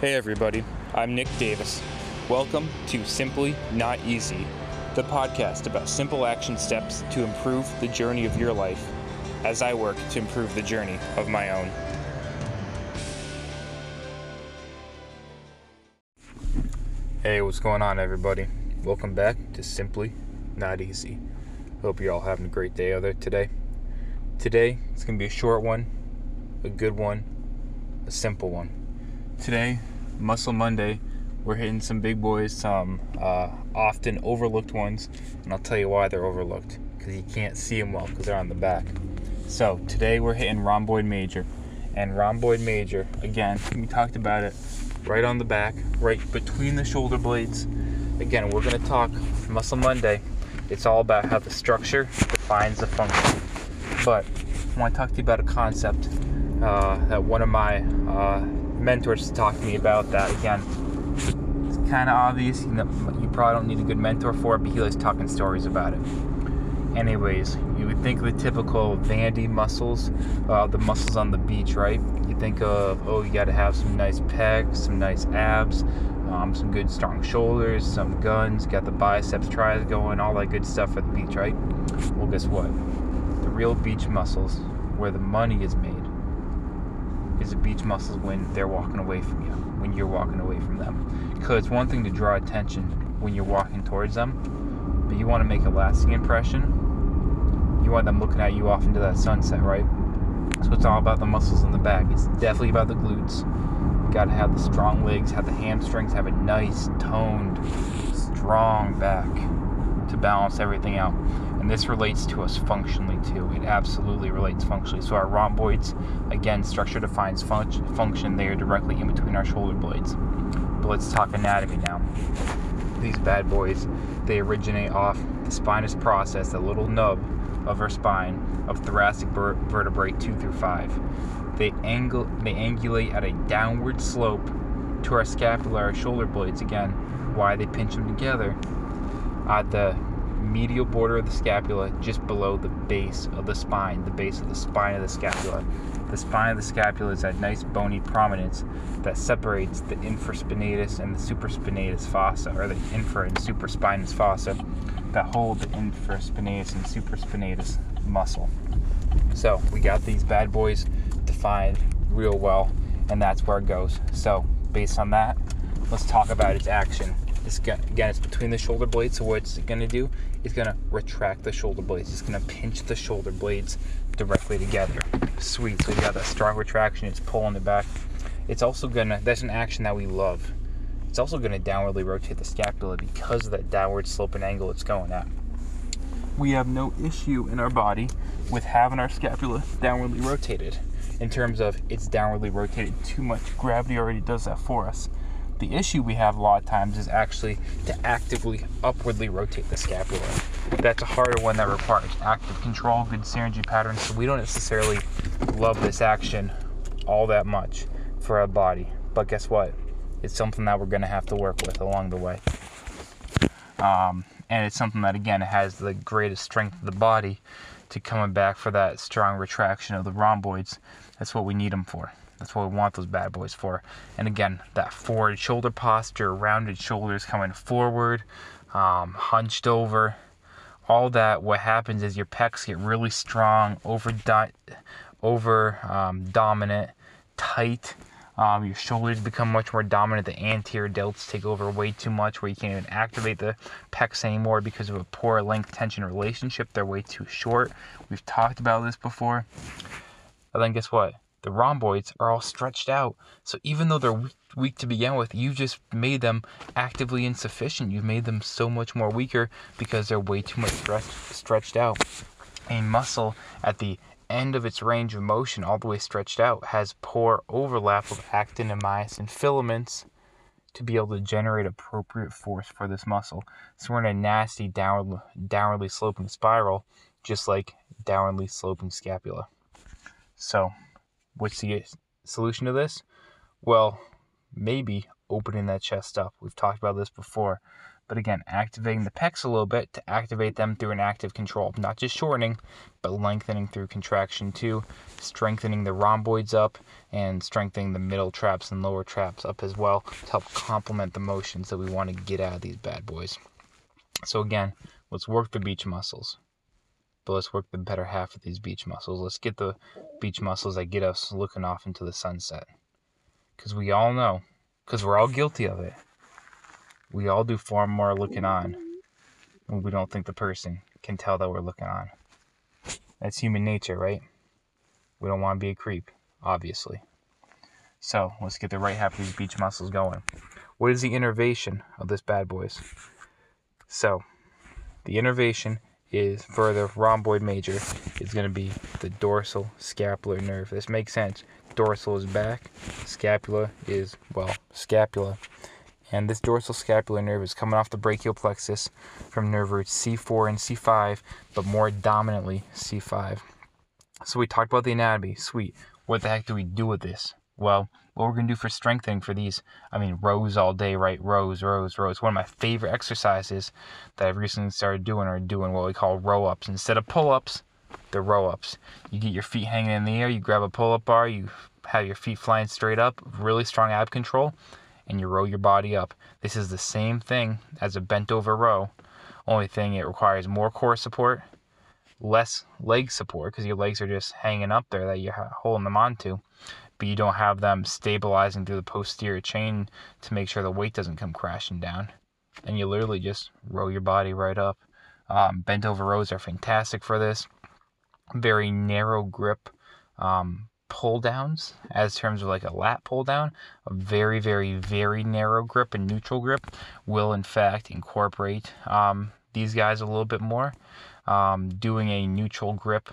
Hey everybody, I'm Nick Davis. Welcome to Simply Not Easy, the podcast about simple action steps to improve the journey of your life as I work to improve the journey of my own. Hey, what's going on, everybody? Welcome back to Simply Not Easy. Hope you're all having a great day out there today. Today, it's going to be a short one, a good one, a simple one. Today, Muscle Monday, we're hitting some big boys, some uh, often overlooked ones, and I'll tell you why they're overlooked because you can't see them well because they're on the back. So today we're hitting rhomboid major, and rhomboid major again. We talked about it right on the back, right between the shoulder blades. Again, we're going to talk Muscle Monday. It's all about how the structure defines the function. But I want to talk to you about a concept uh, that one of my uh, mentors to talk to me about. That again, it's kind of obvious. You know, you probably don't need a good mentor for it, but he likes talking stories about it. Anyways, you would think of the typical Vandy muscles, uh, the muscles on the beach, right? You think of, oh, you got to have some nice pecs, some nice abs, um, some good strong shoulders, some guns, got the biceps, tries going, all that good stuff for the beach, right? Well, guess what? The real beach muscles, where the money is made, is the beach muscles when they're walking away from you, when you're walking away from them. Because it's one thing to draw attention when you're walking towards them, but you want to make a lasting impression you want them looking at you off into that sunset, right? So it's all about the muscles in the back. It's definitely about the glutes. You gotta have the strong legs, have the hamstrings, have a nice, toned, strong back to balance everything out. And this relates to us functionally too. It absolutely relates functionally. So our rhomboids, again, structure defines fun- function. They are directly in between our shoulder blades. But let's talk anatomy now. These bad boys, they originate off the spinous process, the little nub of our spine of thoracic vertebrae 2 through 5. They angle they angulate at a downward slope to our scapula, our shoulder blades again. Why they pinch them together at the medial border of the scapula, just below the base of the spine, the base of the spine of the scapula. The spine of the scapula is that nice bony prominence that separates the infraspinatus and the supraspinatus fossa, or the infra and supraspinous fossa that hold the infraspinatus and supraspinatus muscle. So we got these bad boys defined real well, and that's where it goes. So based on that, let's talk about its action. It's again, it's between the shoulder blades. So what it's going to do is going to retract the shoulder blades. It's going to pinch the shoulder blades directly together. Sweet. So you got that strong retraction. It's pulling it back. It's also going to. That's an action that we love. It's also going to downwardly rotate the scapula because of that downward slope and angle it's going at. We have no issue in our body with having our scapula downwardly rotated in terms of it's downwardly rotated too much. Gravity already does that for us. The issue we have a lot of times is actually to actively upwardly rotate the scapula. That's a harder one that requires active control, good synergy patterns. So we don't necessarily love this action all that much for our body. But guess what? it's something that we're going to have to work with along the way. Um, and it's something that, again, has the greatest strength of the body to coming back for that strong retraction of the rhomboids. That's what we need them for. That's what we want those bad boys for. And again, that forward shoulder posture, rounded shoulders coming forward, um, hunched over, all that. What happens is your pecs get really strong, over, over um, dominant, tight, um, your shoulders become much more dominant. The anterior delts take over way too much, where you can't even activate the pecs anymore because of a poor length tension relationship. They're way too short. We've talked about this before. And then guess what? The rhomboids are all stretched out. So even though they're weak to begin with, you just made them actively insufficient. You've made them so much more weaker because they're way too much stretched, stretched out. A muscle at the end of its range of motion all the way stretched out has poor overlap of actin and myosin filaments to be able to generate appropriate force for this muscle. So we're in a nasty downward, downwardly sloping spiral, just like downwardly sloping scapula. So, what's the solution to this? Well, maybe opening that chest up. We've talked about this before. but again, activating the pecs a little bit to activate them through an active control. Not just shortening, but lengthening through contraction too, strengthening the rhomboids up and strengthening the middle traps and lower traps up as well to help complement the motions that we want to get out of these bad boys. So again, let's work the beach muscles. But let's work the better half of these beach muscles. Let's get the beach muscles that get us looking off into the sunset. Because we all know, because we're all guilty of it we all do far more looking on when we don't think the person can tell that we're looking on. That's human nature, right? We don't want to be a creep, obviously. So let's get the right half of these beach muscles going. What is the innervation of this bad boys? So the innervation is for the rhomboid major is going to be the dorsal scapular nerve. This makes sense. Dorsal is back, scapula is well, scapula and this dorsal scapular nerve is coming off the brachial plexus from nerve roots C4 and C5, but more dominantly C5. So we talked about the anatomy. Sweet. What the heck do we do with this? Well, what we're going to do for strengthening for these, I mean, rows all day, right? Rows, rows, rows. One of my favorite exercises that I've recently started doing are doing what we call row ups. Instead of pull ups, the row ups. You get your feet hanging in the air, you grab a pull up bar, you have your feet flying straight up, really strong ab control, and you row your body up. This is the same thing as a bent over row. Only thing it requires more core support, less leg support because your legs are just hanging up there that you're holding them onto, but you don't have them stabilizing through the posterior chain to make sure the weight doesn't come crashing down. And you literally just row your body right up. Um, bent over rows are fantastic for this. Very narrow grip um, pull downs as terms of like a lat pull down a very very very narrow grip and neutral grip will in fact incorporate um, these guys a little bit more um, doing a neutral grip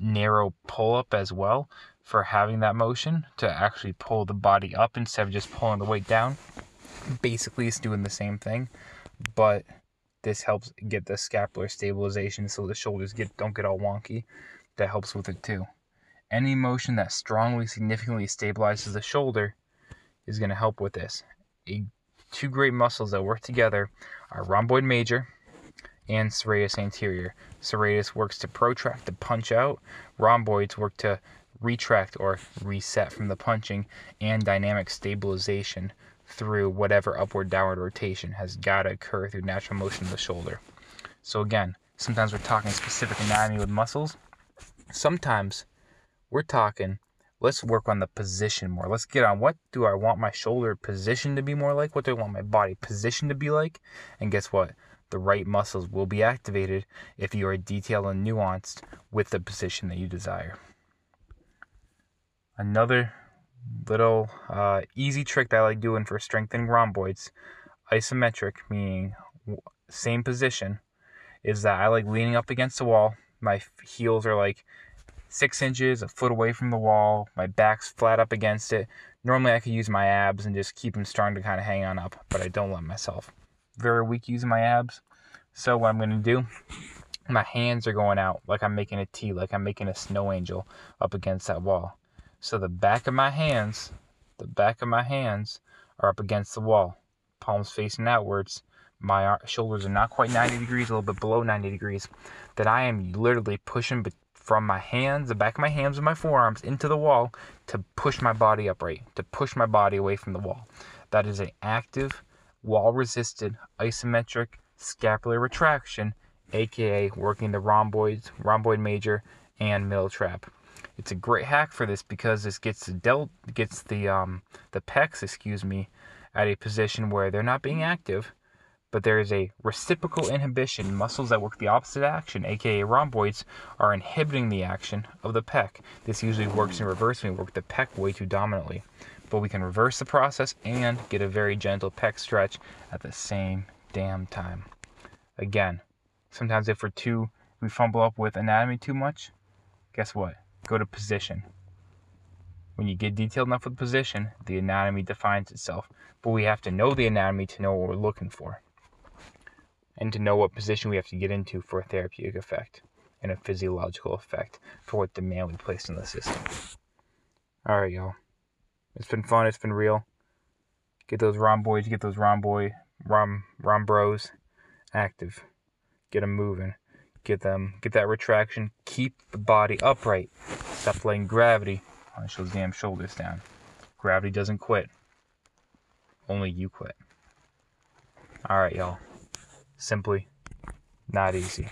narrow pull up as well for having that motion to actually pull the body up instead of just pulling the weight down basically it's doing the same thing but this helps get the scapular stabilization so the shoulders get don't get all wonky that helps with it too any motion that strongly significantly stabilizes the shoulder is going to help with this. A, two great muscles that work together are rhomboid major and serratus anterior. Serratus works to protract the punch out, rhomboids work to retract or reset from the punching, and dynamic stabilization through whatever upward downward rotation has got to occur through natural motion of the shoulder. So, again, sometimes we're talking specific anatomy with muscles. Sometimes we're talking, let's work on the position more. Let's get on what do I want my shoulder position to be more like? What do I want my body position to be like? And guess what? The right muscles will be activated if you are detailed and nuanced with the position that you desire. Another little uh, easy trick that I like doing for strengthening rhomboids, isometric, meaning same position, is that I like leaning up against the wall. My heels are like six inches, a foot away from the wall. My back's flat up against it. Normally, I could use my abs and just keep them strong to kind of hang on up, but I don't let myself. Very weak using my abs. So, what I'm going to do, my hands are going out like I'm making a T, like I'm making a snow angel up against that wall. So, the back of my hands, the back of my hands are up against the wall, palms facing outwards. My shoulders are not quite 90 degrees, a little bit below 90 degrees. That I am literally pushing from my hands, the back of my hands and my forearms into the wall to push my body upright, to push my body away from the wall. That is an active, wall resisted, isometric scapular retraction, aka working the rhomboids, rhomboid major, and middle trap. It's a great hack for this because this gets the delt gets the um the pecs, excuse me, at a position where they're not being active but there is a reciprocal inhibition. Muscles that work the opposite action, aka rhomboids, are inhibiting the action of the pec. This usually works in reverse when we work the pec way too dominantly. But we can reverse the process and get a very gentle pec stretch at the same damn time. Again, sometimes if we're too, we fumble up with anatomy too much, guess what? Go to position. When you get detailed enough with position, the anatomy defines itself. But we have to know the anatomy to know what we're looking for and to know what position we have to get into for a therapeutic effect and a physiological effect for what demand we place in the system. All right, y'all. It's been fun. It's been real. Get those rhomboids, get those rhomboid Rom Rom Bros active. Get them moving. Get them get that retraction. Keep the body upright. Stop letting gravity punch those damn shoulders down. Gravity doesn't quit. Only you quit. Alright, y'all. Simply not easy.